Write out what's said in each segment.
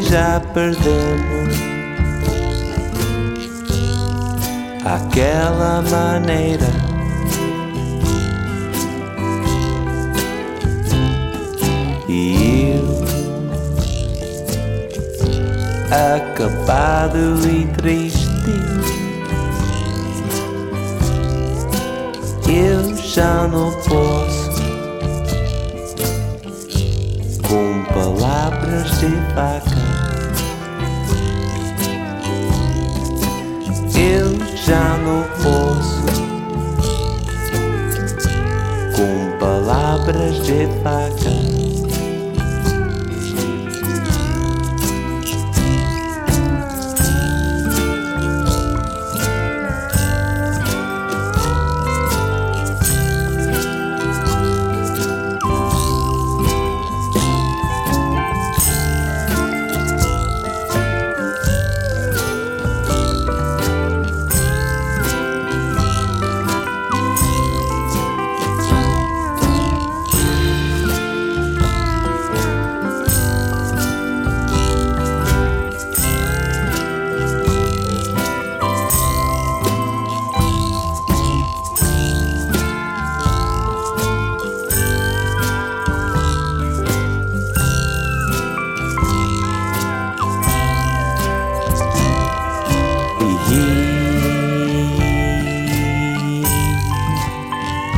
já perdemos aquela maneira. E eu, acabado e triste, eu já não posso. Com palavras de faca, palavras de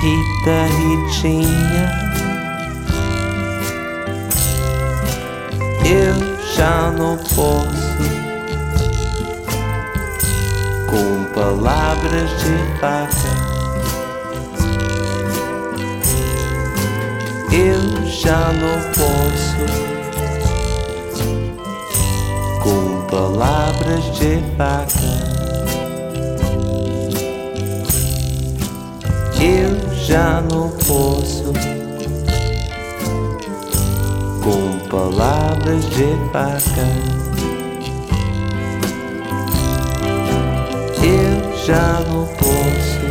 Rita Ritinha. Eu já não posso. Com palavras de faca Eu já não posso. Com palavras de faca Eu já não posso com palavras de faca. Eu já não posso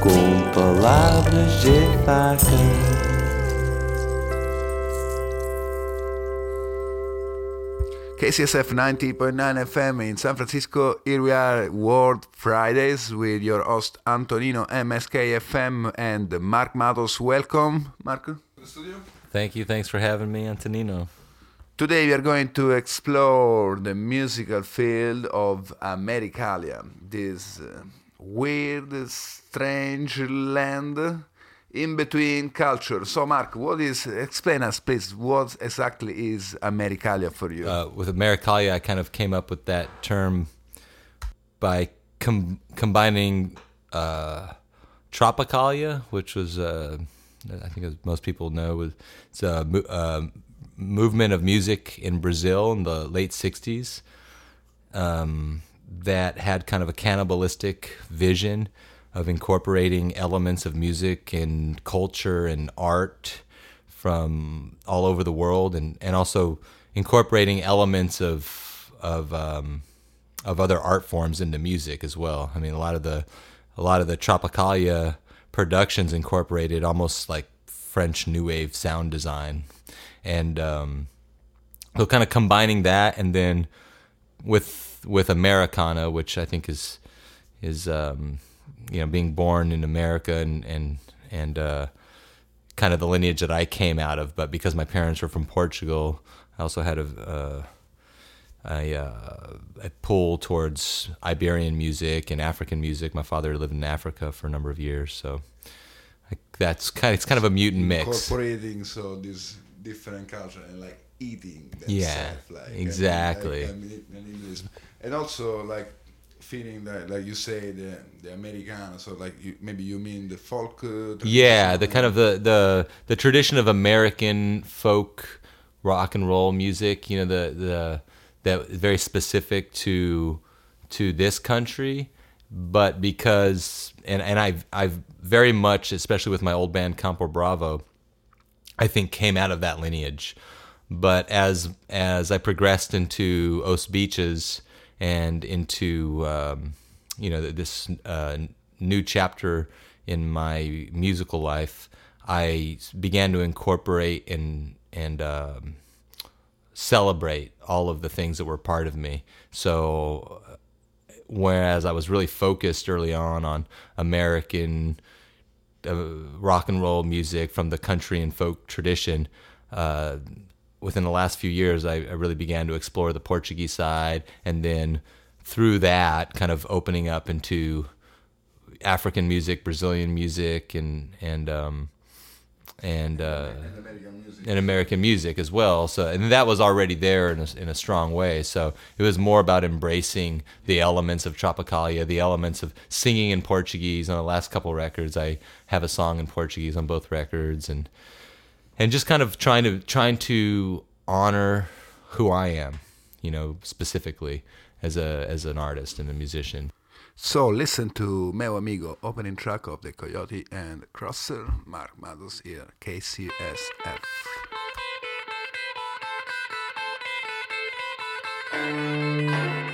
com palavras de faca. KCSF 90.9 FM in San Francisco. Here we are, World Fridays, with your host Antonino MSK FM and Mark Matos. Welcome, Marco, to the studio. Thank you. Thanks for having me, Antonino. Today we are going to explore the musical field of Americalia, this uh, weird, strange land in between cultures. So, Mark, what is? Explain us, please. What exactly is Americalia for you? Uh, with Americalia, I kind of came up with that term by com- combining uh, Tropicalia, which was, uh, I think as most people know, was it's a mo- uh, movement of music in Brazil in the late '60s um, that had kind of a cannibalistic vision of incorporating elements of music and culture and art from all over the world, and, and also incorporating elements of of um, of other art forms into music as well. I mean, a lot of the a lot of the Tropicalia productions incorporated almost like French new wave sound design, and um, so kind of combining that, and then with with Americana, which I think is is um, you know being born in America and and and uh, kind of the lineage that I came out of. But because my parents were from Portugal, I also had a uh, a, uh, a pull towards Iberian music and African music. My father lived in Africa for a number of years, so I, that's kind. Of, it's kind of a mutant mix. Incorporating so this different culture and like eating themselves, Yeah, like exactly. And, and, and, and also like feeling that like you say the the Americana, so like you, maybe you mean the folk. Uh, Yeah, the kind of the the the tradition of American folk rock and roll music. You know, the the that very specific to to this country, but because and and I've I've very much, especially with my old band Campo Bravo, I think came out of that lineage. But as as I progressed into Os Beaches and into um, you know this uh, new chapter in my musical life, I began to incorporate and and um, celebrate all of the things that were part of me. So whereas I was really focused early on on American uh, rock and roll music from the country and folk tradition. Uh, within the last few years, I, I, really began to explore the Portuguese side, and then through that, kind of opening up into African music, Brazilian music, and and um, and uh, and American music as well. So and that was already there in a, in a strong way. So it was more about embracing the elements of Tropicalia, the elements of singing in Portuguese. On the last couple records, I have a song in Portuguese on both records, and and just kind of trying to trying to honor who I am, you know, specifically as a as an artist and a musician. So listen to Meu Amigo, opening track of The Coyote and Crosser, Mark Matos here, KCSF. Thank you.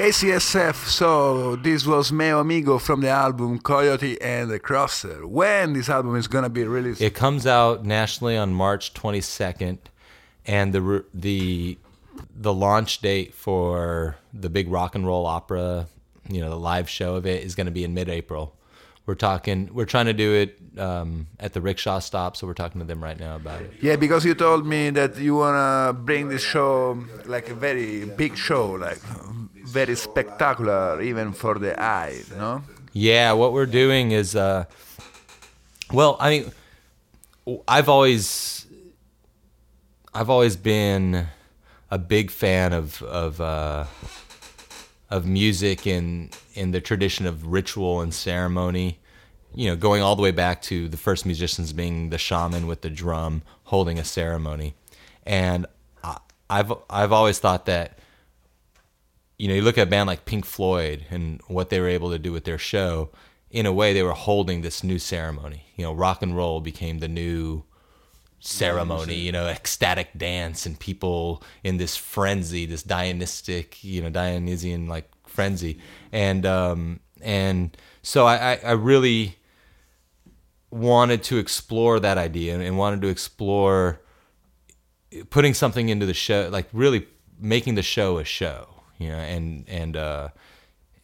KCSF, so this was Meu Amigo from the album Coyote and the Crosser. When this album is gonna be released? It comes out nationally on March 22nd, and the the the launch date for the big rock and roll opera, you know, the live show of it is going to be in mid-April. We're talking. We're trying to do it um, at the rickshaw stop, so we're talking to them right now about it. yeah, because you told me that you wanna bring this show like a very big show, like very spectacular, even for the eye, no? Yeah, what we're doing is, uh, well, I mean, I've always, I've always been a big fan of of uh, of music in in the tradition of ritual and ceremony. You know, going all the way back to the first musicians being the shaman with the drum holding a ceremony, and I, I've I've always thought that you know, you look at a band like Pink Floyd and what they were able to do with their show. In a way, they were holding this new ceremony. You know, rock and roll became the new ceremony. You know, ecstatic dance and people in this frenzy, this Dionystic, you know, Dionysian like frenzy, and um, and so I, I, I really wanted to explore that idea and wanted to explore putting something into the show, like really making the show a show you know, and and uh,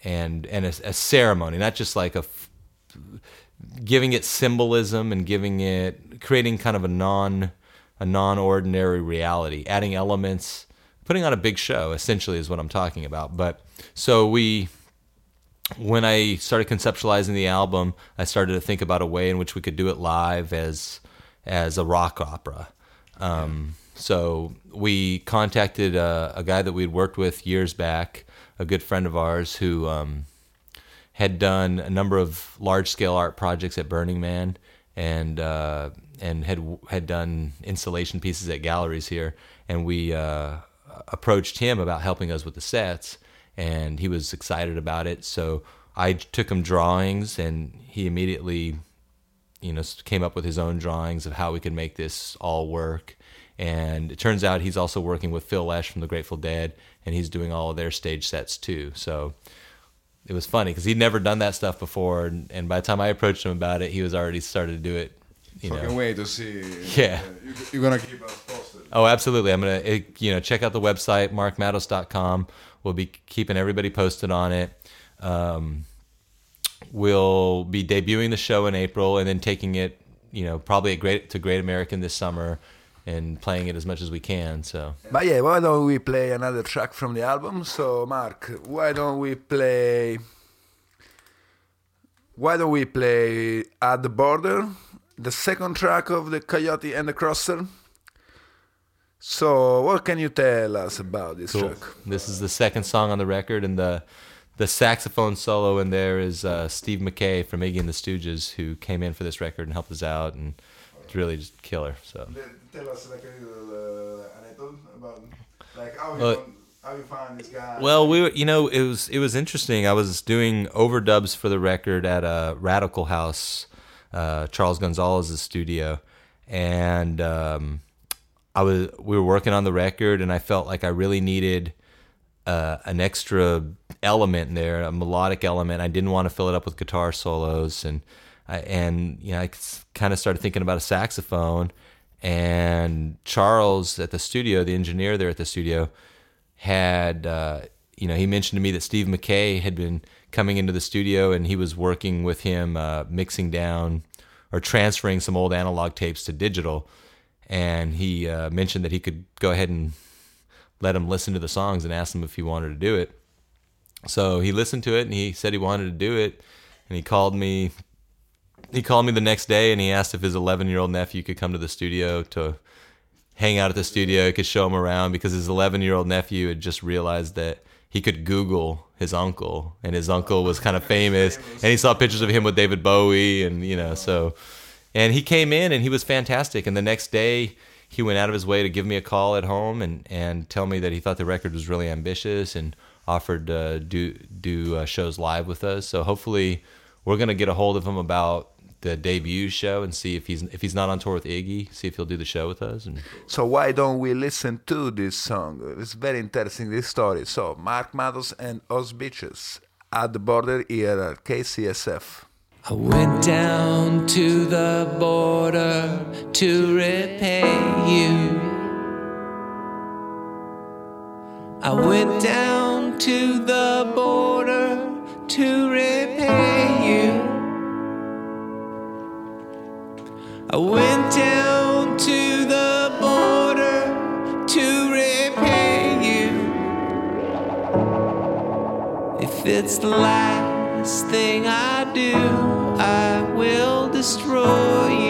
and and a, a ceremony, not just like a f- giving it symbolism and giving it creating kind of a non a non-ordinary reality, adding elements, putting on a big show. Essentially, is what I'm talking about. But so we. When I started conceptualizing the album, I started to think about a way in which we could do it live as as a rock opera. Um, so we contacted a, a, guy that we'd worked with years back, a good friend of ours who um, had done a number of large scale art projects at Burning Man and uh, and had had done installation pieces at galleries here. And we uh, approached him about helping us with the sets, and he was excited about it. So I took him drawings, and he immediately, you know, came up with his own drawings of how we could make this all work and it turns out he's also working with Phil Lesh from the Grateful Dead, and he's doing all of their stage sets too. So it was funny because he'd never done that stuff before, and, and, by the time I approached him about it, he was already started to do it. You Fucking know. wait to see. Yeah. Uh, you're gonna keep us posted. Oh, absolutely. I'm gonna it, you know check out the website markmatos.com. We'll be keeping everybody posted on it. Um, we'll be debuting the show in April and then taking it, you know, probably at Great to Great American this summer and playing it as much as we can. So, but yeah, why don't we play another track from the album? So, Mark, why don't we play? Why don't we play at the border, the second track of the Coyote and the Crosser? So, what can you tell us about this cool. track? This is the second song on the record, and the the saxophone solo in there is uh, Steve Mackay from Iggy and the Stooges, who came in for this record and helped us out, and it's really just killer. So tell us like a little uh, anecdote about like how you, Uh, how you find this guy? Well, we were, you know, it was it was interesting. I was doing overdubs for the record at a Radical House, uh, Charles Gonzalez's studio, and um, I was we were working on the record, and I felt like I really needed uh, an extra element there, a melodic element. I didn't want to fill it up with guitar solos, and I, and you know, I kind of started thinking about a saxophone and Charles at the studio, the engineer there at the studio, had uh, you know he mentioned to me that Steve Mackay had been coming into the studio and he was working with him uh, mixing down or transferring some old analog tapes to digital, and he uh, mentioned that he could go ahead and let him listen to the songs and ask him if he wanted to do it. So he listened to it and he said he wanted to do it, and he called me he called me the next day and he asked if his 11 year old nephew could come to the studio to hang out at the studio. He could show him around because his 11 year old nephew had just realized that he could Google his uncle, and his uncle was kind of famous, and he saw pictures of him with David Bowie, and you know, so, and he came in and he was fantastic. And the next day, he went out of his way to give me a call at home and and tell me that he thought the record was really ambitious and offered to do do uh, shows live with us. So hopefully, we're gonna get a hold of him about the debut show and see if he's if he's not on tour with Iggy, see if he'll do the show with us. And So why don't we listen to this song? It's very interesting this story. So Mark Matos and Os Beaches at the border here at KCSF. I went down to the border to repay you. I went down to the border to I went down to the border to repay you. If it's the last thing I do, I will destroy you.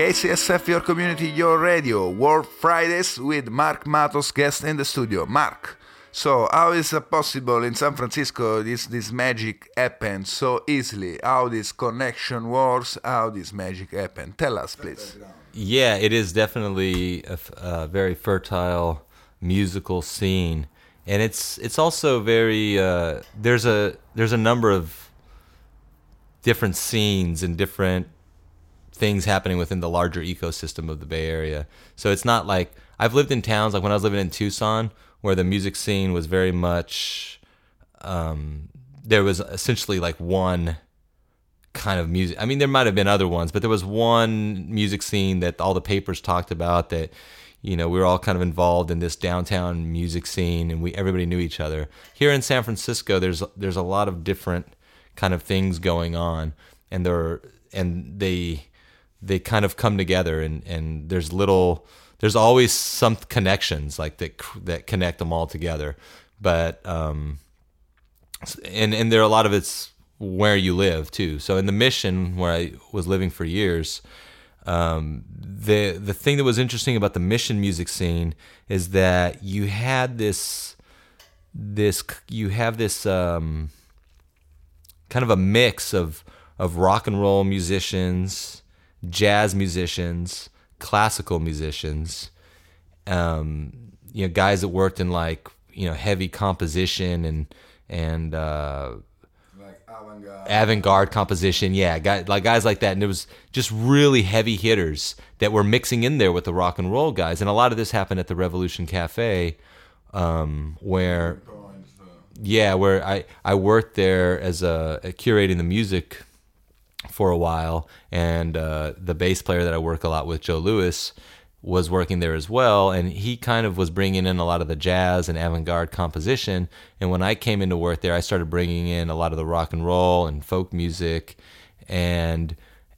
KCSF, your community, your radio. World Fridays with Mark Matos, guest in the studio. Mark, so how is it possible in San Francisco this this magic happens so easily? How this connection works? How this magic happened? Tell us, please. Yeah, it is definitely a very fertile musical scene, and it's it's also very uh, there's a there's a number of different scenes and different things happening within the larger ecosystem of the Bay Area. So it's not like I've lived in towns like when I was living in Tucson, where the music scene was very much um, there was essentially like one kind of music. I mean, there might have been other ones, but there was one music scene that all the papers talked about that you know we were all kind of involved in this downtown music scene and we everybody knew each other here in san francisco there's there's a lot of different kind of things going on and there and they they kind of come together and and there's little there's always some connections like that that connect them all together. But um and and there are a lot of it's where you live too. So in the mission where i was living for years um, the the thing that was interesting about the mission music scene is that you had this this you have this um, kind of a mix of of rock and roll musicians, jazz musicians, classical musicians, um, you know, guys that worked in like you know heavy composition and and uh, like avant-garde. composition. Yeah guys, like guys like that. And it was just really heavy hitters that were mixing in there with the rock and roll guys. And a lot of this happened at the revolution cafe um, where yeah where i i worked there as a curating the music for a while and uh, the bass player that i work a lot with joe lewis was working there as well and he kind of was bringing in a lot of the jazz and avant-garde composition and when i came into work there i started bringing in a lot of the rock and roll and folk music and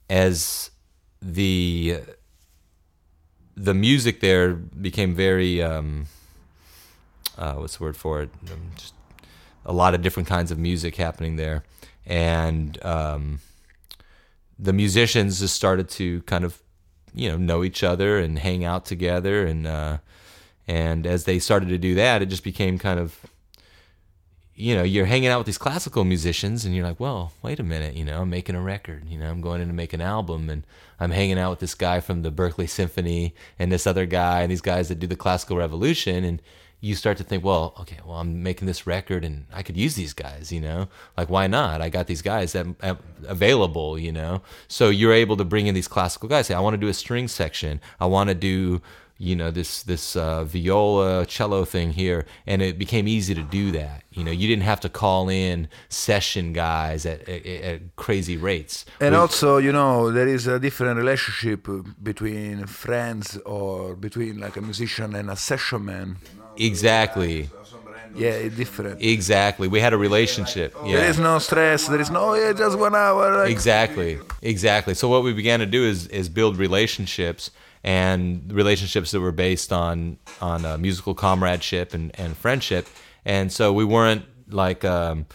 as the the music there became very um, uh, what's the word for it? Um, just a lot of different kinds of music happening there and um, the musicians just started to kind of you know know each other and hang out together. And uh, and as they started to do that it just became kind of you know you're hanging out with these classical musicians and you're like well wait a minute you know i'm making a record you know i'm going in to make an album and i'm hanging out with this guy from the berkeley symphony and this other guy and these guys that do the classical revolution. And you start to think, well, okay, well, I'm making this record and I could use these guys, you know, like why not? I got these guys that uh, available, you know. So you're able to bring in these classical guys. Say, I want to do a string section. I want to do, you know, this this uh, viola cello thing here, and it became easy to do that. You know, you didn't have to call in session guys at, at, at crazy rates. And also, you know, there is a different relationship between friends or between like a musician and a session man. Exactly, Yeah, it's different. exactly. We had a relationship. Yeah. There is no stress. There is no, yeah, just one hour. Like, exactly exactly so what we began to do is is build relationships and relationships that were based on on uh, musical comradeship and and friendship and so we weren't like um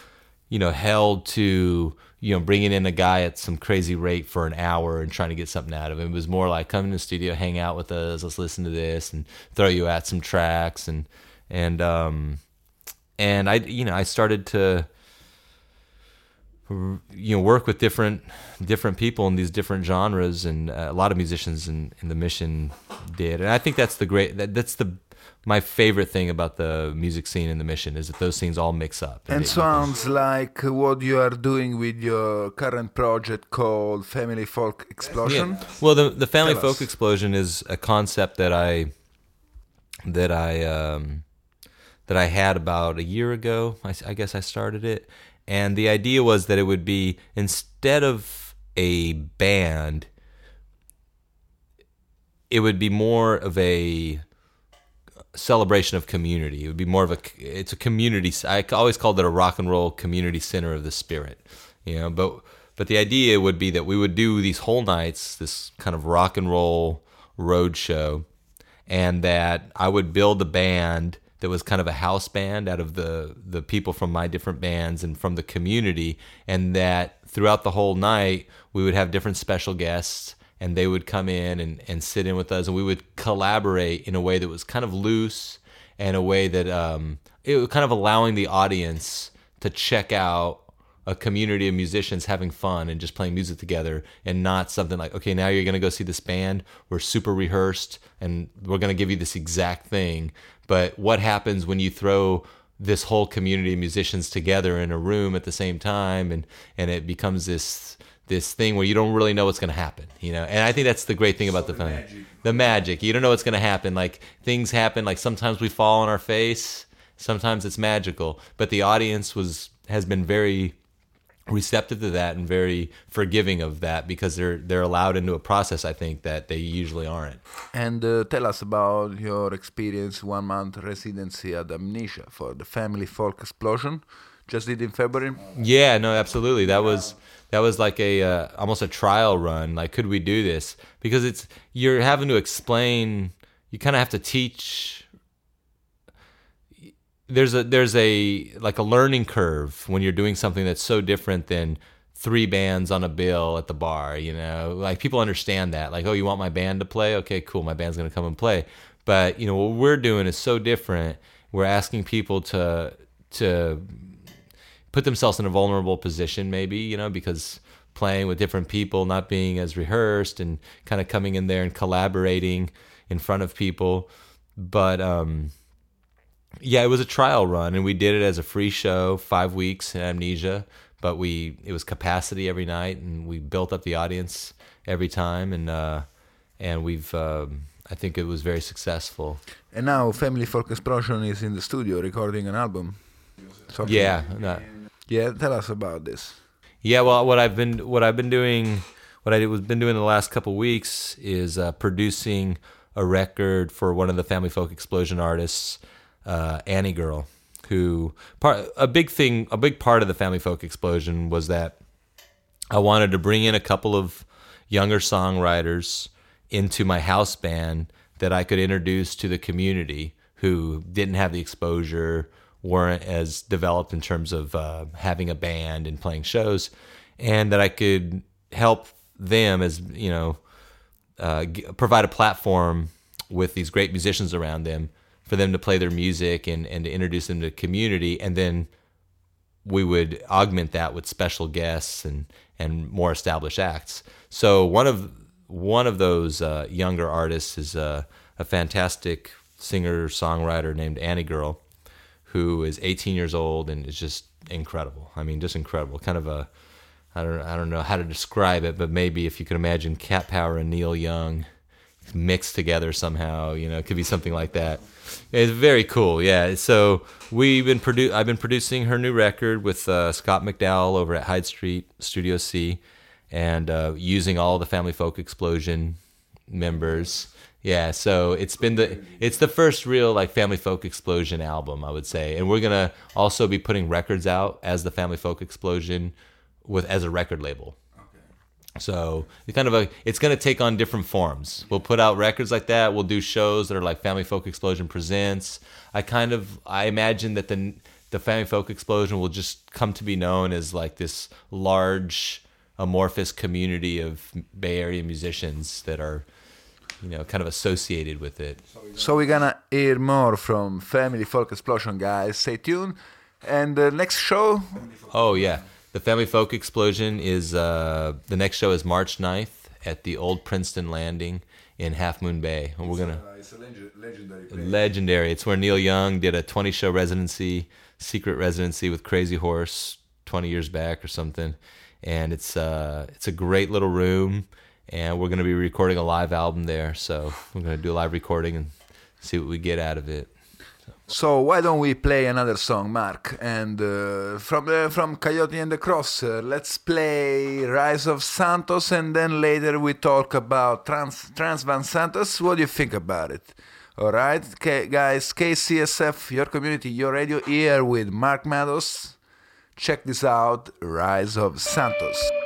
you know held to you know bringing in a guy at some crazy rate for an hour and trying to get something out of him. It was more like come in the studio hang out with us let's listen to this and throw you at some tracks. And and um and i you know i started to you know work with different different people in these different genres. And uh, a lot of musicians in, in the mission did. And i think that's the great that, that's the my favorite thing about the music scene in the mission is that those scenes all mix up and they- sounds like what you are doing with your current project called Family Folk Explosion. Yeah. Well, the the family Tell folk us. explosion is a concept that I that I um, that I had about a year ago. I guess I started it, and the idea was that it would be instead of a band, it would be more of a celebration of community. It would be more of a it's a community. I always called it a rock and roll community center of the spirit. You know, but but the idea would be that we would do these whole nights, this kind of rock and roll road show, and that I would build a band that was kind of a house band out of the the people from my different bands and from the community, and that throughout the whole night we would have different special guests and they would come in and, and sit in with us, and we would collaborate in a way that was kind of loose and a way that um, it was kind of allowing the audience to check out a community of musicians having fun and just playing music together and not something like okay now you're going to go see this band. We're super rehearsed and we're going to give you this exact thing. But what happens when you throw this whole community of musicians together in a room at the same time and and it becomes this this thing where you don't really know what's going to happen you know and i think that's the great thing about the film the magic you don't know what's going to happen like things happen like sometimes we fall on our face sometimes it's magical but the audience was has been very receptive to that and very forgiving of that because they're they're allowed into a process I think that they usually aren't. And uh, tell us about your experience one month residency at Amnesia for the Family Folk Explosion. Just did in February. Yeah, no, absolutely. That was that was like a uh, almost a trial run. Like, could we do this? Because it's you're having to explain. You kind of have to teach there's a there's a like a learning curve when you're doing something that's so different than three bands on a bill at the bar you know like people understand that like oh you want my band to play okay cool my band's to come and play but you know what we're doing is so different we're asking people to to put themselves in a vulnerable position maybe you know because playing with different people not being as rehearsed and kind of coming in there and collaborating in front of people but um yeah, it was a trial run, and we did it as a free show, five weeks in Amnesia. But we it was capacity every night, and we built up the audience every time, and uh, and we've um, I think it was very successful. And now Family Folk Explosion is in the studio recording an album. Something- Yeah, no- Yeah, tell us about this. yeah. Well, what I've been what I've been doing, what I was been doing the last couple weeks is uh, producing a record for one of the Family Folk Explosion artists, uh, Annie Girl, who part a big thing, a big part of the Family Folk Explosion was that I wanted to bring in a couple of younger songwriters into my house band that I could introduce to the community who didn't have the exposure, weren't as developed in terms of uh, having a band and playing shows, and that I could help them as you know uh, g- provide a platform with these great musicians around them for them to play their music and, and to introduce them to the community and then we would augment that with special guests and and more established acts. So one of one of those uh, younger artists is uh, a fantastic singer songwriter named Annie Girl, who is 18 years old and is just incredible. I mean, just incredible. Kind of a I don't I don't know how to describe it, but maybe if you could imagine Cat Power and Neil Young mixed together somehow, you know, it could be something like that. It's very cool, yeah. So we've been produ- I've been producing her new record with uh, Scott McDowell over at Hyde Street Studio C, and uh, using all the Family Folk Explosion members. Yeah, so it's been the it's the first real like Family Folk Explosion album, I would say, and we're gonna also be putting records out as the Family Folk Explosion with as a record label. So it's kind of a it's going to take on different forms. We'll put out records like that. We'll do shows that are like Family Folk Explosion presents. I kind of I imagine that the the Family Folk Explosion will just come to be known as like this large amorphous community of Bay Area musicians that are you know kind of associated with it. So we're gonna hear more from Family Folk Explosion, guys. Stay tuned. And the next show, Oh yeah, the Family Folk Explosion is uh, the next show is March 9th at the Old Princeton Landing in Half Moon Bay, and we're gonna it's a legendary legendary. It's where Neil Young did a 20 show residency, secret residency with Crazy Horse 20 years back or something, and it's uh it's a great little room, and we're gonna be recording a live album there. So we're gonna do a live recording and see what we get out of it. So why don't we play another song, Mark? And uh, from the, from Coyote and the Cross, uh, let's play Rise of Santos, and then later we talk about Trans Trans Van Santos. What do you think about it? All right, K- guys. KCSF, your community, your radio, here with Mark Matos. Check this out, Rise of Santos.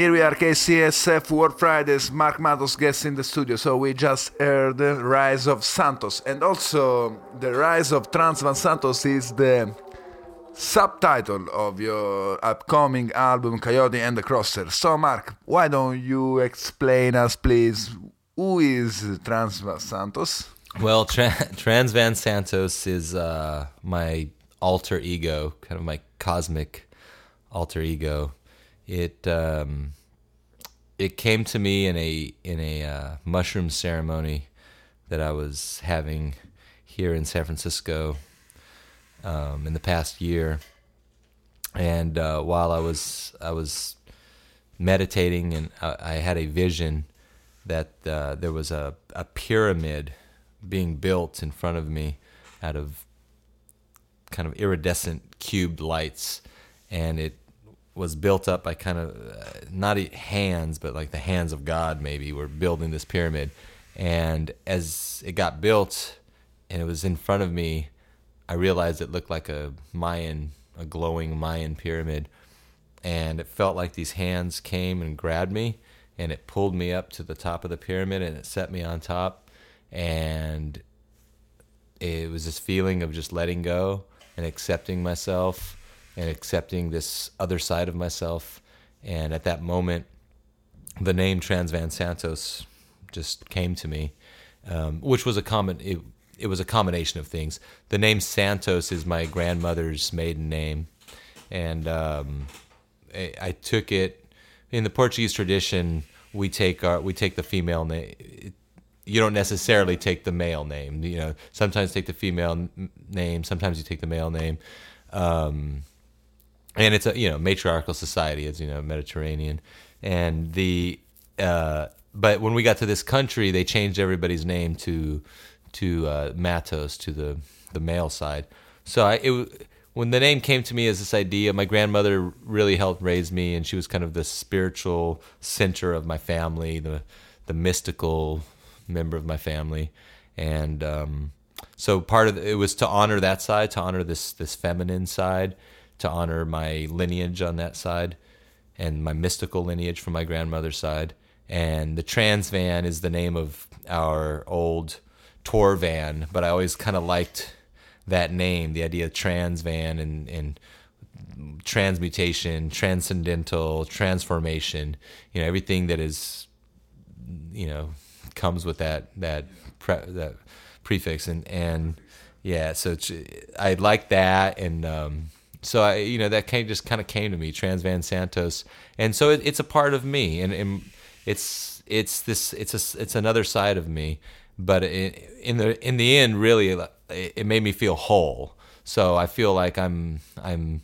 Here we are, KCSF World Fridays, Mark Matos guest in the studio. So we just heard the Rise of Santos. And also, the Rise of Trans Van Santos is the subtitle of your upcoming album, Coyote and the Crosser. So, Mark, why don't you explain us, please, who is Trans Van Santos? Well, Tra- Trans Van Santos is uh, my alter ego, kind of my cosmic alter ego. It um, it came to me in a in a uh, mushroom ceremony that I was having here in San Francisco um, in the past year, and uh, while I was I was meditating and I, I had a vision that uh, there was a, a pyramid being built in front of me out of kind of iridescent cubed lights, and it was built up by kind of uh, not hands, but like the hands of God. Maybe were building this pyramid, and as it got built, and it was in front of me, I realized it looked like a Mayan, a glowing Mayan pyramid, and it felt like these hands came and grabbed me, and it pulled me up to the top of the pyramid, and it set me on top, and it was this feeling of just letting go and accepting myself and accepting this other side of myself. And at that moment, the name Trans Van Santos just came to me, um, which was a common. It, it was a combination of things. The name Santos is my grandmother's maiden name, and um, I, I took it in the Portuguese tradition. We take our we take the female name. You don't necessarily take the male name. You know, sometimes take the female n- name. Sometimes you take the male name. Um, and it's a you know matriarchal society it's you know mediterranean. And the uh, but when we got to this country they changed everybody's name to to uh, matos to the the male side. So i it when the name came to me as this idea my grandmother really helped raise me and she was kind of the spiritual center of my family the the mystical member of my family. And um, so part of the, it was to honor that side to honor this this feminine side to honor my lineage on that side and my mystical lineage from my grandmother's side. And the trans van is the name of our old tour van, but I always kind of liked that name, the idea of trans van and, and transmutation, transcendental, transformation, you know, everything that is, you know, comes with that, that, pre, that prefix. And, and yeah, so I like that. And, um, so I, you know, that came just kind of came to me, Trans Van Santos, and so it, it's a part of me, and, and it's it's this it's a it's another side of me, but in, in the in the end, really, it, it made me feel whole. So I feel like I'm I'm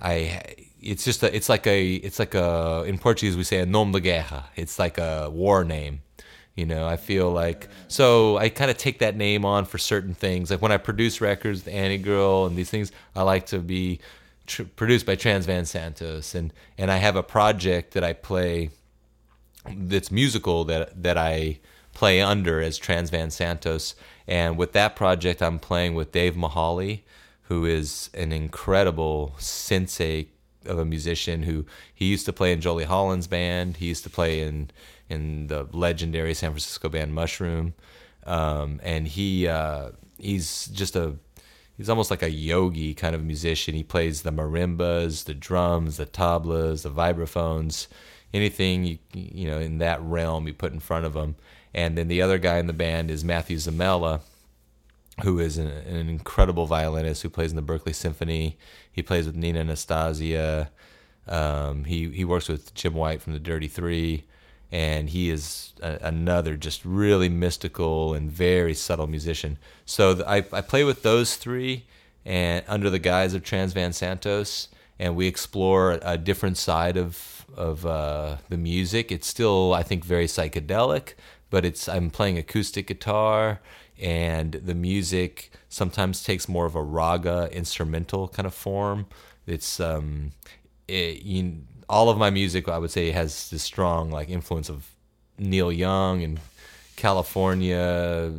I it's just a, it's like a it's like a in Portuguese we say a nome de guerra. It's like a war name. You know, I feel like so I kind of take that name on for certain things. Like when I produce records, the Annie Girl and these things, I like to be tr- produced by Trans Van Santos, and and I have a project that I play that's musical that that I play under as Trans Van Santos. And with that project, I'm playing with Dave Mihaly, who is an incredible sensei of a musician who he used to play in Jolie Holland's band. He used to play in in the legendary San Francisco band Mushroom, um, and he uh, he's just a he's almost like a yogi kind of musician. He plays the marimbas, the drums, the tablas, the vibraphones, anything you you know in that realm you put in front of him. And then the other guy in the band is Matthew Szemela, who is an, an incredible violinist who plays in the Berkeley Symphony. He plays with Nina Nastasia. Um, he he works with Jim White from the Dirty Three, and he is a, another just really mystical and very subtle musician. So I I play with those three, and under the guise of Trans Van Santos, and we explore a different side of of uh, the music. It's still I think very psychedelic, but it's I'm playing acoustic guitar and the music sometimes takes more of a raga instrumental kind of form. It's um, it, you, all of my music I would say has this strong like influence of Neil Young and California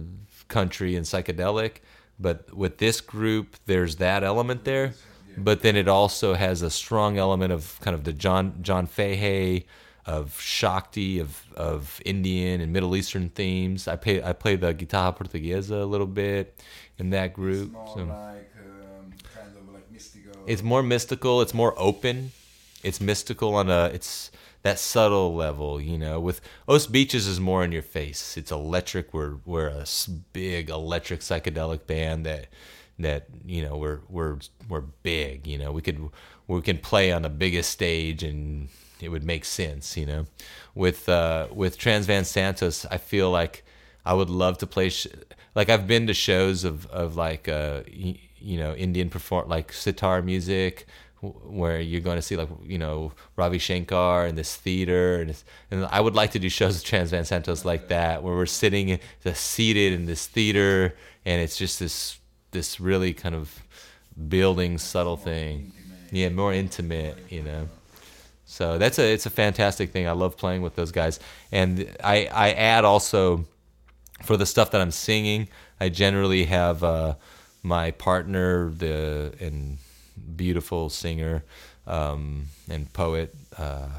country and psychedelic. But with this group, there's that element there. But then it also has a strong element of kind of the John John Fahey, of Shakti, of of Indian and Middle Eastern themes. I play I play the guitarra portuguesa a little bit in that group. More so- like um, kind of like mystical. it's more mystical it's more open it's mystical on a it's that subtle level you know with os beaches is more in your face. It's electric. We're we're a big electric psychedelic band that that you know we're we're we're big you know. We could we can play on the biggest stage and it would make sense you know. With uh with trans van santos i feel like I would love to play. Sh- like I've been to shows of of like uh you know Indian perform like sitar music where you're going to see like you know Ravi Shankar in this theater and it's, and I would like to do shows with Trans Van Santos like that where we're sitting uh, seated in this theater and it's just this this really kind of building subtle thing. Yeah, more intimate, you know. So that's a it's a fantastic thing. I love playing with those guys, and I I add also for the stuff that I'm singing. I generally have uh, my partner, the and beautiful singer um, and poet uh,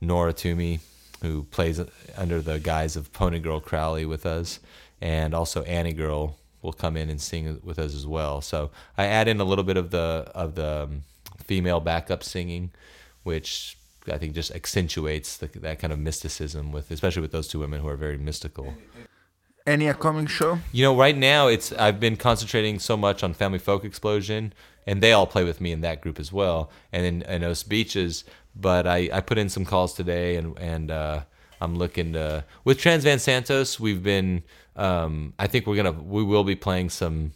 Nora Toomey, who plays under the guise of Pony Girl Crowley with us, and also Annie Girl will come in and sing with us as well. So I add in a little bit of the of the um, female backup singing, which I think just accentuates the, that kind of mysticism with, especially with those two women who are very mystical. Any upcoming show? You know, right now it's I've been concentrating so much on Family Folk Explosion, and they all play with me in that group as well, and in and Os Beaches. But I, I put in some calls today, and and uh, I'm looking to with Trans Van Santos. We've been um, I think we're gonna we will be playing some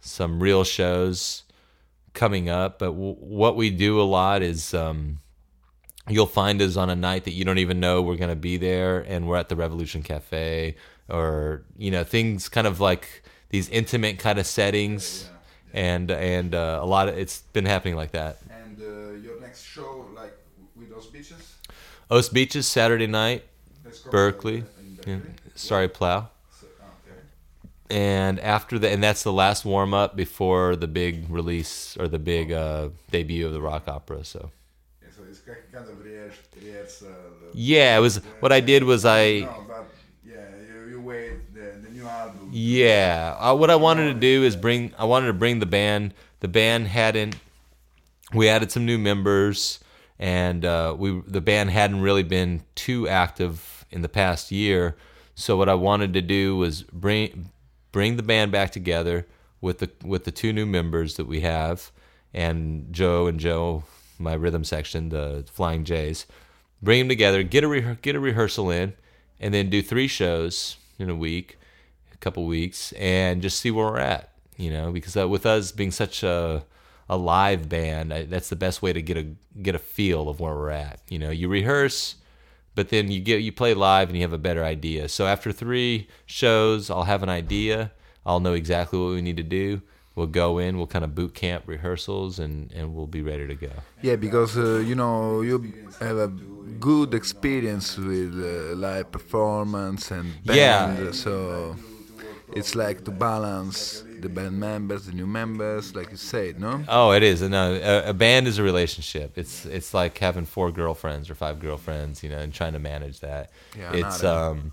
some real shows coming up. But w- what we do a lot is. Um, you'll find us on a night that you don't even know we're going to be there and we're at the revolution cafe or you know things kind of like these intimate kind of settings and and uh, a lot of it's been happening like that And uh, your next show, like with those beaches? Os Beaches Saturday night Berkeley yeah. Starry Plough So, okay. and after the and that's the last warm up before the big release or the big uh, debut of the rock opera so Yeah, so it's kind of uh, the, yeah it was what I did was I No, but yeah, you, you wait the, the new album. Yeah, uh, what I wanted to do is bring. I wanted to bring the band. The band hadn't. We added some new members, and uh, we the band hadn't really been too active in the past year. So what I wanted to do was bring bring the band back together with the with the two new members that we have, and Joe and Joe, my rhythm section, the Flying Jays. Bring them together, get a re- get a rehearsal in, and then do three shows in a week couple weeks, and just see where we're at. You know, because uh, with us being such a a live band, I, that's the best way to get a get a feel of where we're at. You know, you rehearse, but then you get you play live and you have a better idea. So after three shows, I'll have an idea. I'll know exactly what we need to do. We'll go in. We'll kind of boot camp rehearsals, and and we'll be ready to go. Yeah, because uh, you know you have a good experience with uh, live performance and band, Yeah. so it's like to balance the band members, the new members, like you said, no? Oh, it is. No, a, a band is a relationship. It's it's like having four girlfriends or five girlfriends, you know, and trying to manage that. Yeah, it's um,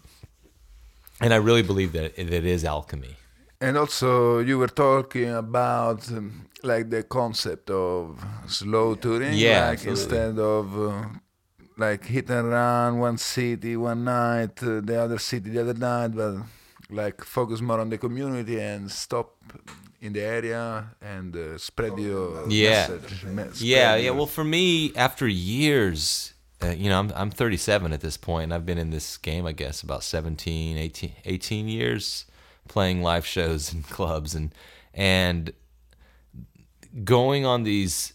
and I really believe that it, it is alchemy. And also, you were talking about um, like the concept of slow touring, Yeah, like absolutely. instead of uh, like hit and run one city one night, uh, the other city the other night, but like focus more on the community and stop in the area and uh, spread your Yeah. message. me- Yeah, spread yeah. your- Well, for me, after years, uh, you know, I'm I'm 37 at this point, and I've been in this game, I guess, about 17, 18, 18 years, playing live shows in clubs and and going on these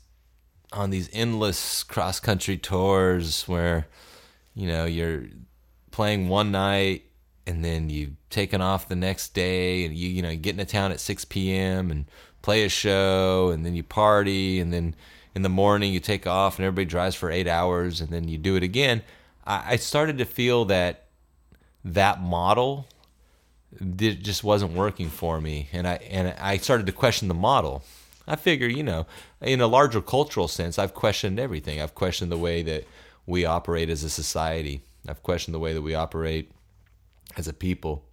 on these endless cross country tours where you know you're playing one night and then you taking off the next day and you you know get into town at 6 p.m. and play a show and then you party and then in the morning you take off and everybody drives for eight hours and then you do it again. I, I started to feel that that model did, just wasn't working for me and I and I started to question the model. I figure, you know, in a larger cultural sense, I've questioned everything. I've questioned the way that we operate as a society. I've questioned the way that we operate as a people,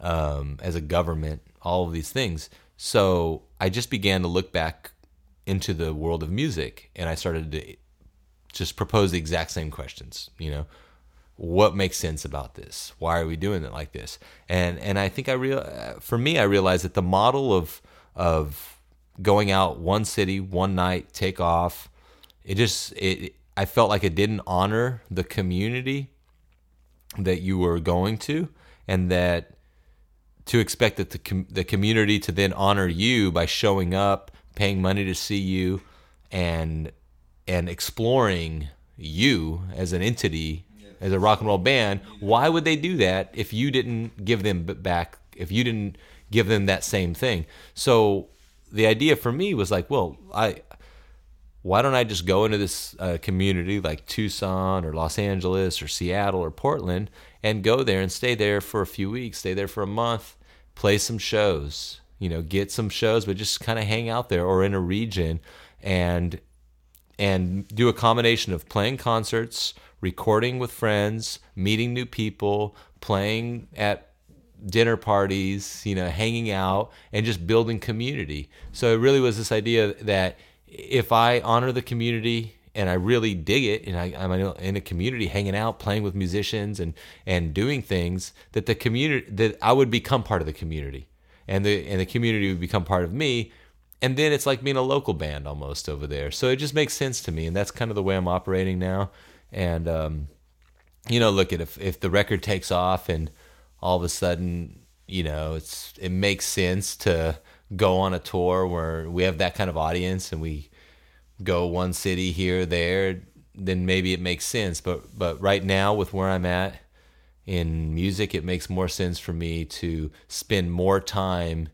um, as a government, all of these things. So I just began to look back into the world of music and I started to just propose the exact same questions, you know, what makes sense about this? Why are we doing it like this? And and I think I real for me I realized that the model of of going out one city one night take off it just it I felt like it didn't honor the community that you were going to and that to expect that the com- the community to then honor you by showing up, paying money to see you, and and exploring you as an entity, as a rock and roll band. Why would they do that if you didn't give them back? If you didn't give them that same thing? So the idea for me was like, well, I why don't I just go into this uh, community like Tucson or Los Angeles or Seattle or Portland and go there and stay there for a few weeks, stay there for a month, play some shows, you know, get some shows, but just kind of hang out there or in a region and and do a combination of playing concerts, recording with friends, meeting new people, playing at dinner parties, you know, hanging out and just building community. So it really was this idea that if I honor the community and I really dig it and I, I'm in a community hanging out, playing with musicians and, and doing things that the community, that I would become part of the community and the, and the community would become part of me. And then it's like being a local band almost over there. So it just makes sense to me. And that's kind of the way I'm operating now. And, um, you know, look at if if the record takes off and all of a sudden, you know, it's it makes sense to go on a tour where we have that kind of audience and we go one city here there, then maybe it makes sense. But but right now with where I'm at in music, it makes more sense for me to spend more time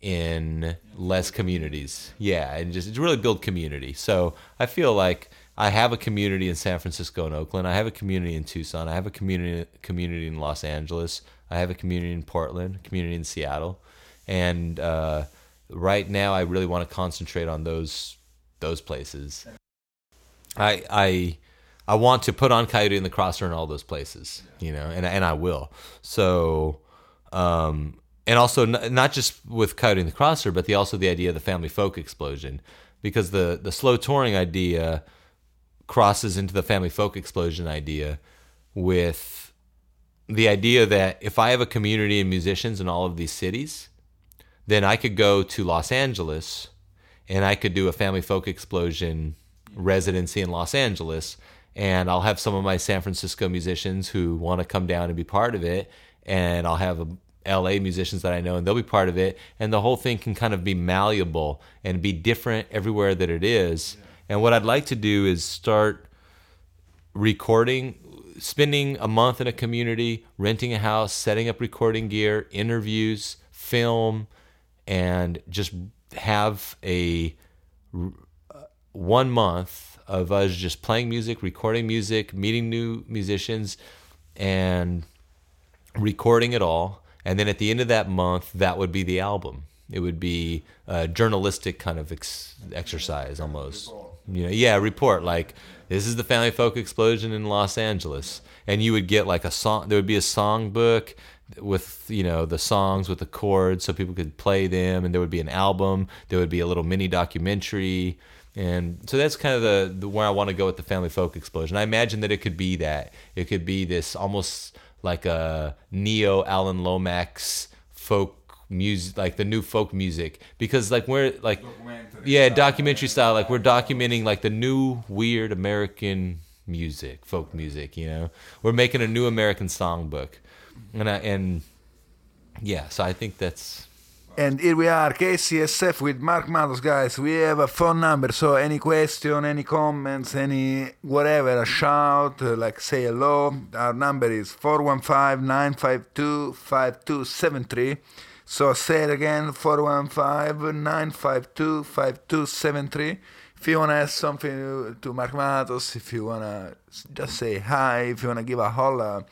in less communities. Yeah, and just really build community. So I feel like I have a community in San Francisco and Oakland. I have a community in Tucson. I have a community community in Los Angeles. I have a community in Portland, community in Seattle, and uh, right now I really want to concentrate on those those places. I I I want to put on Coyote and the Crosser in all those places, you know, and and I will. So, um, and also n- not just with Coyote and the Crosser, but the also the idea of the family folk explosion, because the the slow touring idea crosses into the family folk explosion idea with the idea that if I have a community of musicians in all of these cities, then I could go to Los Angeles and I could do a family folk explosion residency in Los Angeles and I'll have some of my San Francisco musicians who want to come down and be part of it and I'll have a, LA musicians that I know, and they'll be part of it. And the whole thing can kind of be malleable and be different everywhere that it is. And what I'd like to do is start recording, spending a month in a community, renting a house, setting up recording gear, interviews, film, and just have a uh, one month of us just playing music, recording music, meeting new musicians, and recording it all. And then at the end of that month, that would be the album. It would be a journalistic kind of ex- exercise almost. You know, yeah, report like this is the family folk explosion in Los Angeles, and you would get like a song. There would be a song book with you know the songs with the chords, so people could play them, and there would be an album. There would be a little mini documentary, and so that's kind of the, the where I want to go with the family folk explosion. I imagine that it could be that. It could be this almost like a neo Alan Lomax folk music like the new folk music. Because like we're like yeah documentary style. Like we're documenting like the new weird american music folk music you know? We're making a new american songbook and I, and yeah so i think that's And here we are, KCSF with Mark Matos, guys. We have a phone number, so any question, any comments, any whatever, a shout, uh, like say hello. Our number is 415 952 5273. So say it again 415 952 5273. If you want to ask something to- Mark Matos, if you want to just say hi, if you want to give a holla,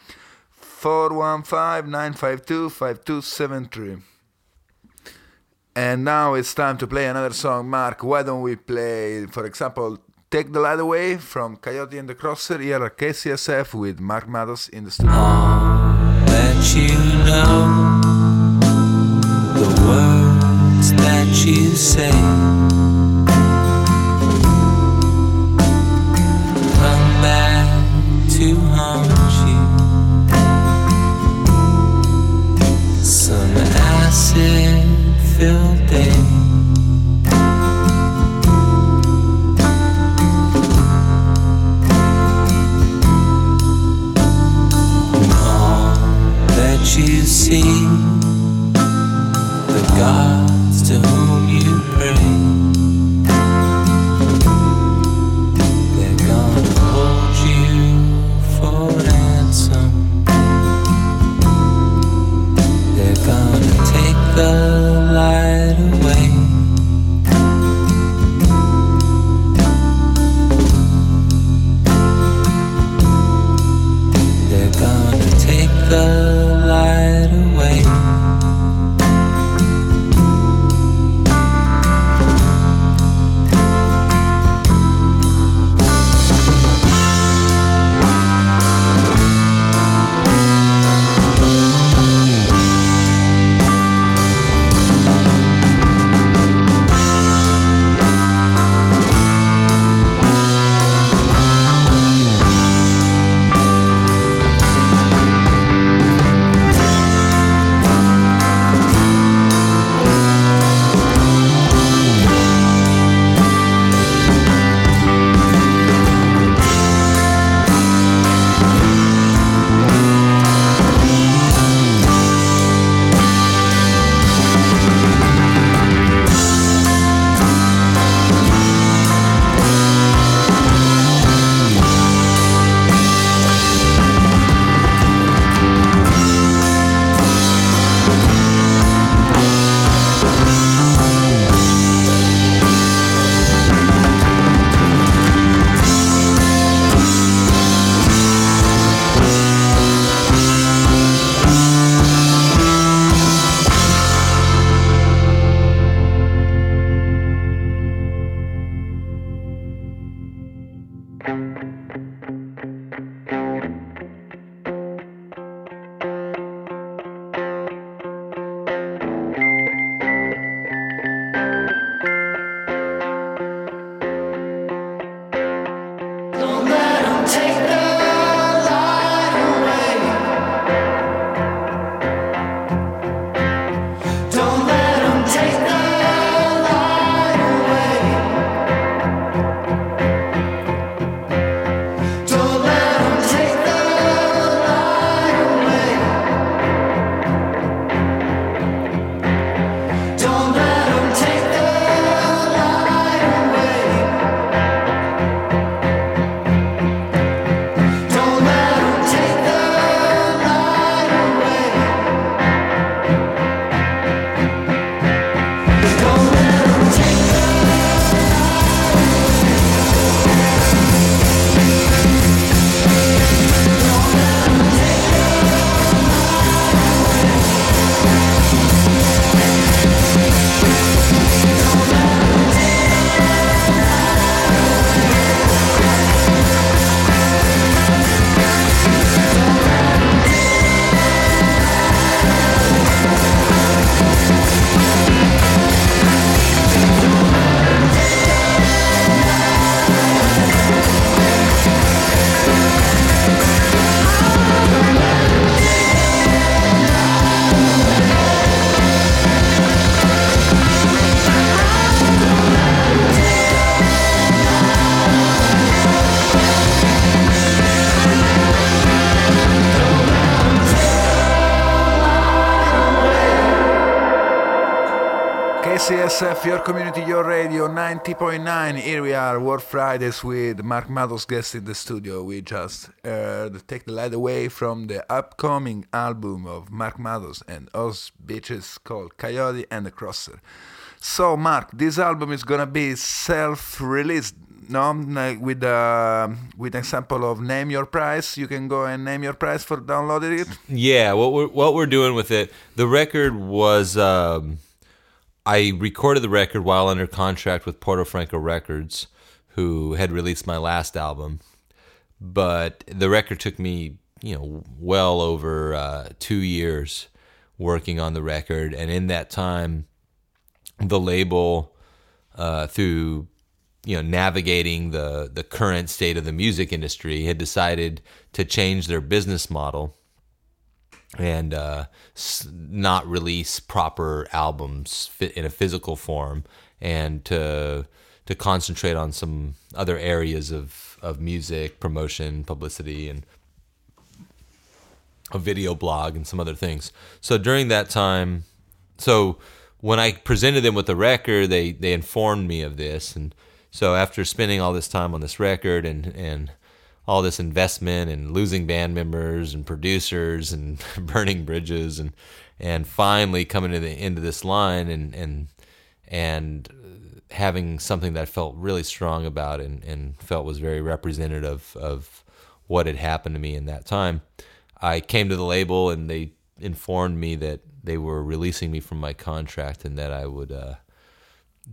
415 952 5273. And now it's time to play another song. Mark, why don't we play, for example, Take the Light Away from Coyote and the Crosser here at KCSF with Mark Matos in the studio. that you know the words that you say some acid filled day you see, the gods to whom you your community, your radio, 90.9. Here we are, World Fridays with Mark Matos guest in the studio. We just heard Take the Light Away from the upcoming album of Mark Matos and Os Beaches called Coyote and the Crosser. So, Mark, this album is gonna be self-released, no? Like with uh, with example of name your price. You can go and name your price for downloading it. Yeah, what we're what we're doing with it. The record was um, I recorded the record while under contract with Porto Franco Records, who had released my last album. But the record took me, you know, well over uh, two years working on the record, and in that time, the label uh, through you know navigating the the current state of the music industry had decided to change their business model and uh, not release proper albums in a physical form and to to concentrate on some other areas of of music promotion publicity and a video blog and some other things. So during that time so when I presented them with the record, they they informed me of this, and so after spending all this time on this record and and all this investment and losing band members and producers and burning bridges and and finally coming to the end of this line and and and having something that I felt really strong about and, and felt was very representative of what had happened to me in that time. I came to the label and they informed me that they were releasing me from my contract and that I would uh,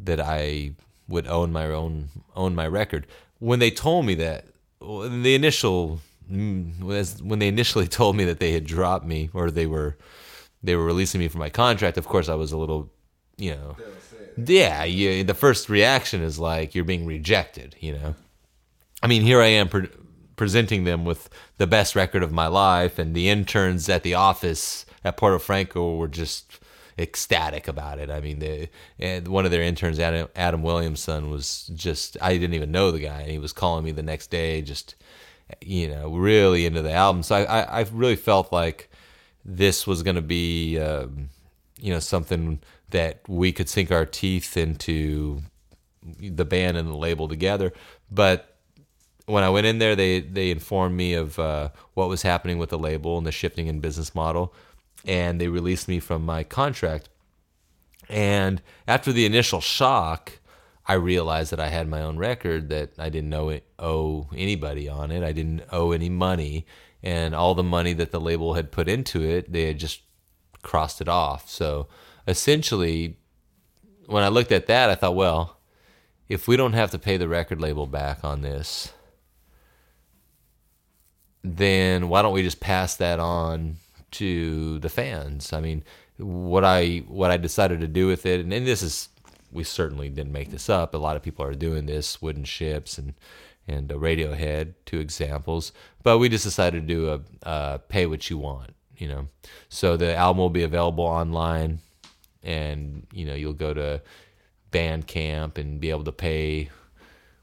that I would own my own own my record. When they told me that, the initial mm, when they initially told me that they had dropped me or they were they were releasing me from my contract. Of course, I was a little, you know, yeah. You, the first reaction is like you're being rejected. You know, I mean, here I am. Pre- presenting them with the best record of my life and the interns at the office at Porto Franco were just ecstatic about it. I mean, they, and one of their interns, Adam, Adam Williamson, was just, I didn't even know the guy, and he was calling me the next day, just, you know, really into the album. So I, I, I really felt like this was going to be, um, you know, something that we could sink our teeth into the band and the label together. But when I went in there, they they informed me of uh, what was happening with the label and the shifting in business model, and they released me from my contract. And after the initial shock, I realized that I had my own record that I didn't know it, owe anybody on it. I didn't owe any money, and all the money that the label had put into it, they had just crossed it off. So essentially, when I looked at that, I thought, well, if we don't have to pay the record label back on this, then why don't we just pass that on to the fans? I mean, what I what I decided to do with it, and, and this is we certainly didn't make this up. A lot of people are doing this, wooden ships and and Radiohead, two examples. But we just decided to do a pay what you want, you know. So the album will be available online, and you know you'll go to Bandcamp and be able to pay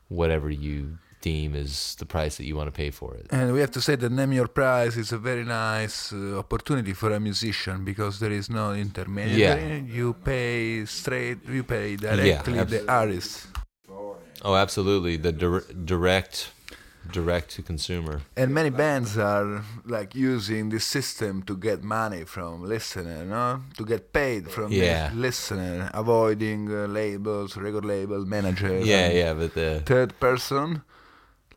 whatever you deem is the price that you want to pay for it. And we have to say that Name Your Price is a very nice uh, opportunity for a musician because there is no intermediary. Yeah. You pay straight, you pay directly the artist. Oh, absolutely. The dir- direct, direct to consumer. And many bands are like using this system to get money from listener, no? To get paid from Yeah. the listener, avoiding uh, labels, record label, manager. Yeah, yeah, but the Third person,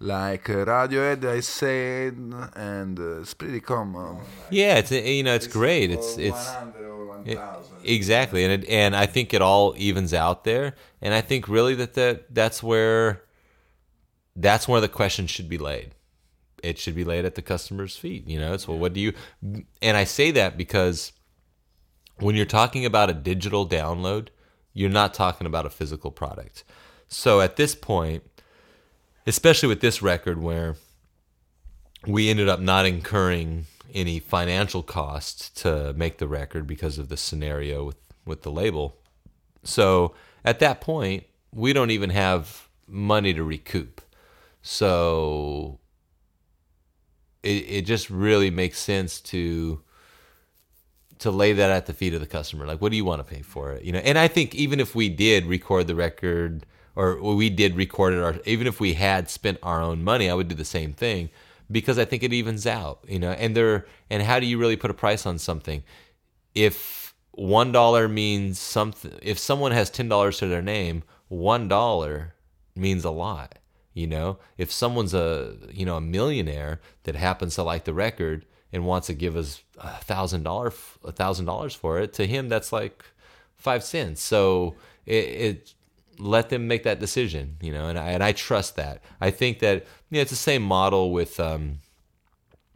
like uh, Radiohead, I said, and uh, it's pretty common. yeah, it's you know it's great. It's it's it- exactly, and it, and I think it all evens out there. And I think really that that that's where that's where the question should be laid. It should be laid at the customer's feet. You know, it's well, what do you? And I say that because when you're talking about a digital download, you're not talking about a physical product. So at this point, especially with this record where we ended up not incurring any financial costs to make the record because of the scenario with, with the label. So at that point, we don't even have money to recoup. So it, it just really makes sense to to lay that at the feet of the customer. Like, what do you want to pay for it? You know, and I think even if we did record the record or we did record it, or even if we had spent our own money, I would do the same thing because I think it evens out. You know, and there and how do you really put a price on something if one dollar means something? If someone has ten dollars to their name, one dollar means a lot. You know, if someone's a you know a millionaire that happens to like the record and wants to give us a thousand dollar a thousand dollars for it, to him that's like five cents. So it, it let them make that decision, you know, and I and I trust that. I think that you know, it's the same model with um,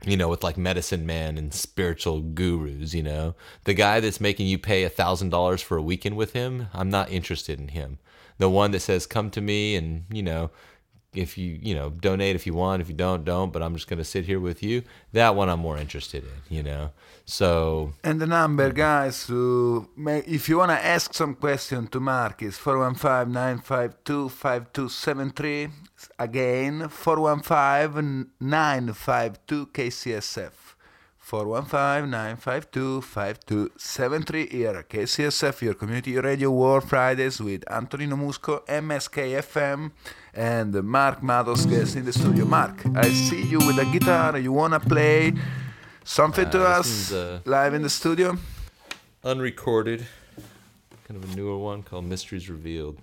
you know, with like medicine man and spiritual gurus, you know. The guy that's making you pay a thousand dollars for a weekend with him, I'm not interested in him. The one that says, Come to me and, you know, if you you know donate if you want if you don't don't but i'm just going to sit here with you that one i'm more interested in you know so And the number, guys, to ma- if you want to ask some question to Mark is 415-952-5273. Again, 415-952-KCSF. 415-952-5273 here at KCSF, your community radio World Fridays with Antonino Musco, MSKFM and Mark Matos guest in the studio. Mark, I see you with a guitar. You want to play something to Uh, us is, uh, live in the studio? unrecorded kind of a newer one called mysteries revealed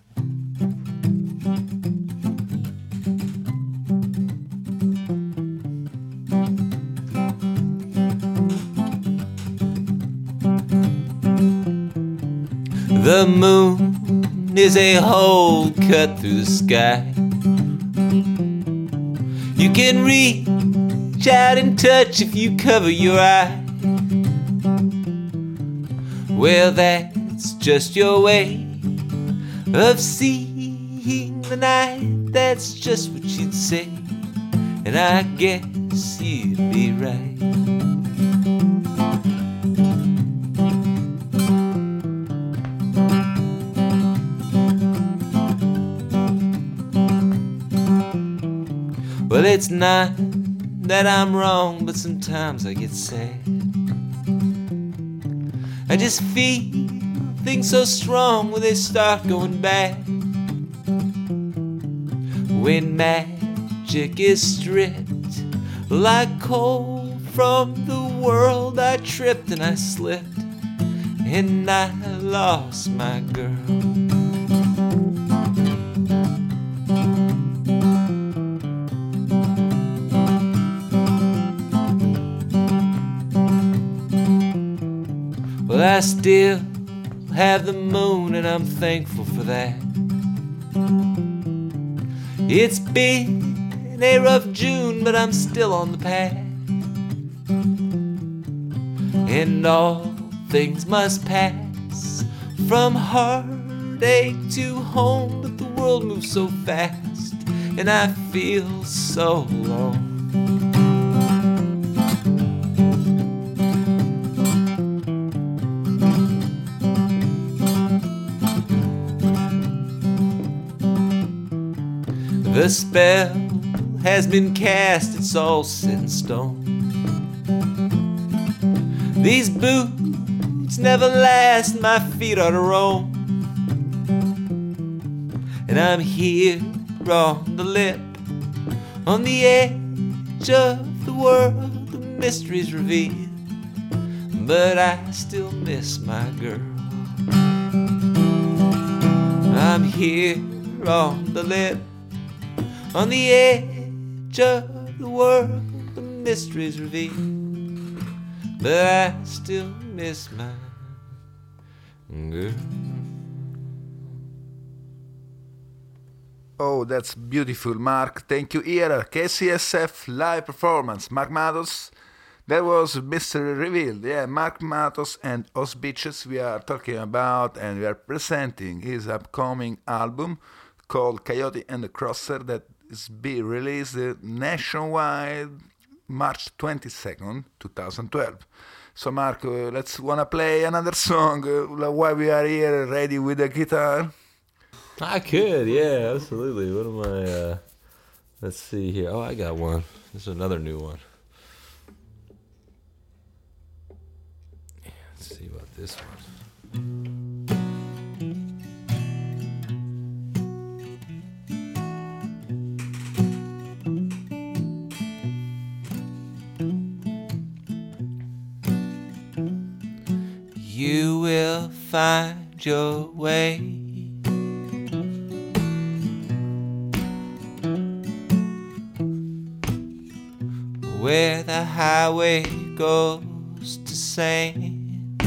The moon is a hole cut through the sky. You can reach out and touch if you cover your eye. Well, that's just your way of seeing the night. That's just what you'd say. And I guess you'd be right. Well, it's not that I'm wrong, but sometimes I get sad. I just feel things so strong when they start going bad. When magic is stripped, like coal from the world, I tripped and I slipped, and I lost my girl. I still have the moon, and I'm thankful for that. It's been a rough June, but I'm still on the path. And all things must pass from heartache to home, but the world moves so fast, and I feel so alone. The spell has been cast, it's all set in stone. These boots never last, my feet are to roam. And I'm here on the lip, on the edge of the world, the mysteries revealed. But I still miss my girl. I'm here on the lip, on the edge of the world, the mysteries revealed. But I still miss my girl. Oh, that's beautiful, Mark. Thank you, here. KCSF live performance. Mark Matos. That was Mystery Revealed. Yeah, Mark Matos and Os Beaches we are talking about and we are presenting his upcoming album called Coyote and the Crosser that is be released nationwide March 22nd, 2012. So Mark, uh, let's wanna play another song uh, while we are here ready with the guitar. I could, yeah, absolutely. What am I? Uh, let's see here. Oh, I got one. This is another new one. Let's see about this one. Find your way. Where the highway goes to sand.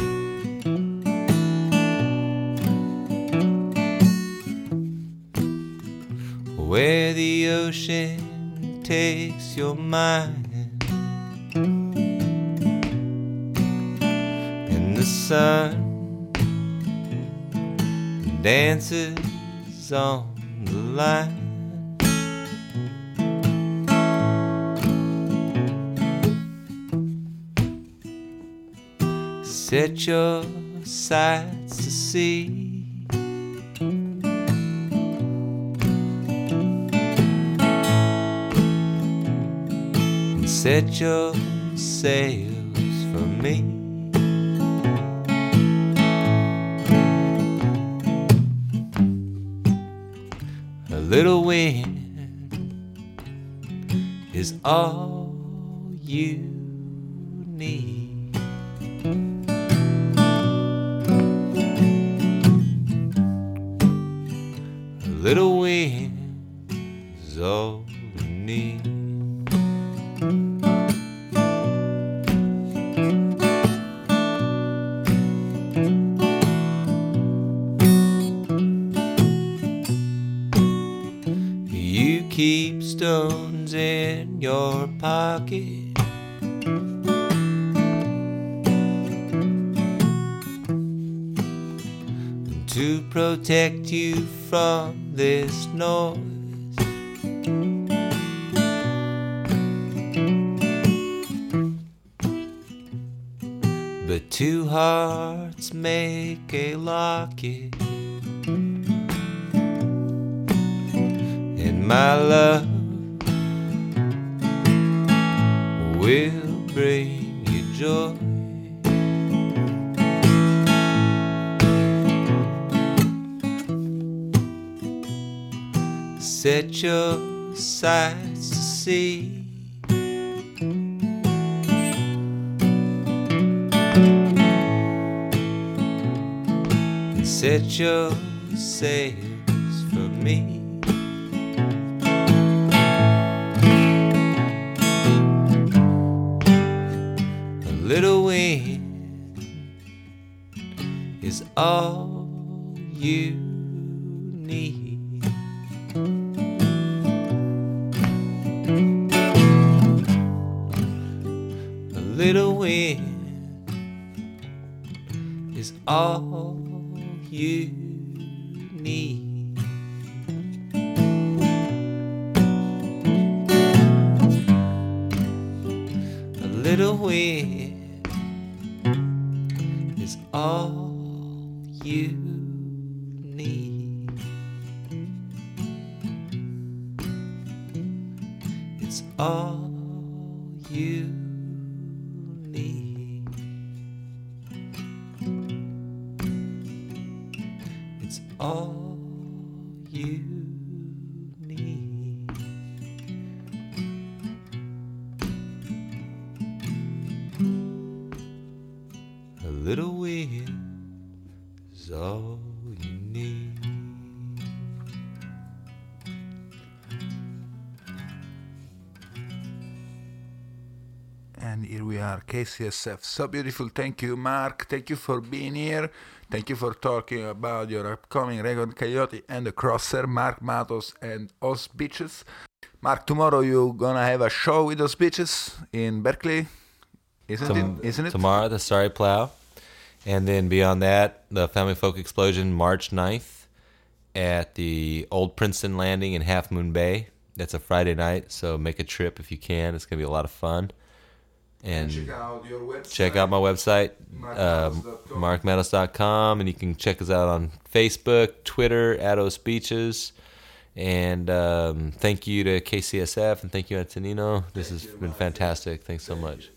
Where the ocean takes your mind. Sun dances on the line. Set your sights to see. Set your sails for me. Little wind is all you from this noise. But two hearts make a locket. And my love will Set your sights to see. Set your sails for me. A little wind is all you all you KCSF. So beautiful. Thank you, Mark. Thank you for being here. Thank you for talking about your upcoming record, Coyote and the Crosser, Mark Matos and Os Beaches. Mark, tomorrow you're gonna have a show with Os Beaches in Berkeley, isn't Tom- it? Isn't it? Tomorrow, the Starry Plough. And then beyond that, the Family Folk Explosion, March 9th at the Old Princeton Landing in Half Moon Bay. That's a Friday night, so make a trip if you can. It's going to be a lot of fun. And check out your website. check out my website, uh, markmatos.com. markmatos.com, and you can check us out on Facebook, Twitter, at Os Beaches. And um, thank you to KCSF and thank you, Antonino. This has been fantastic. Thanks so much.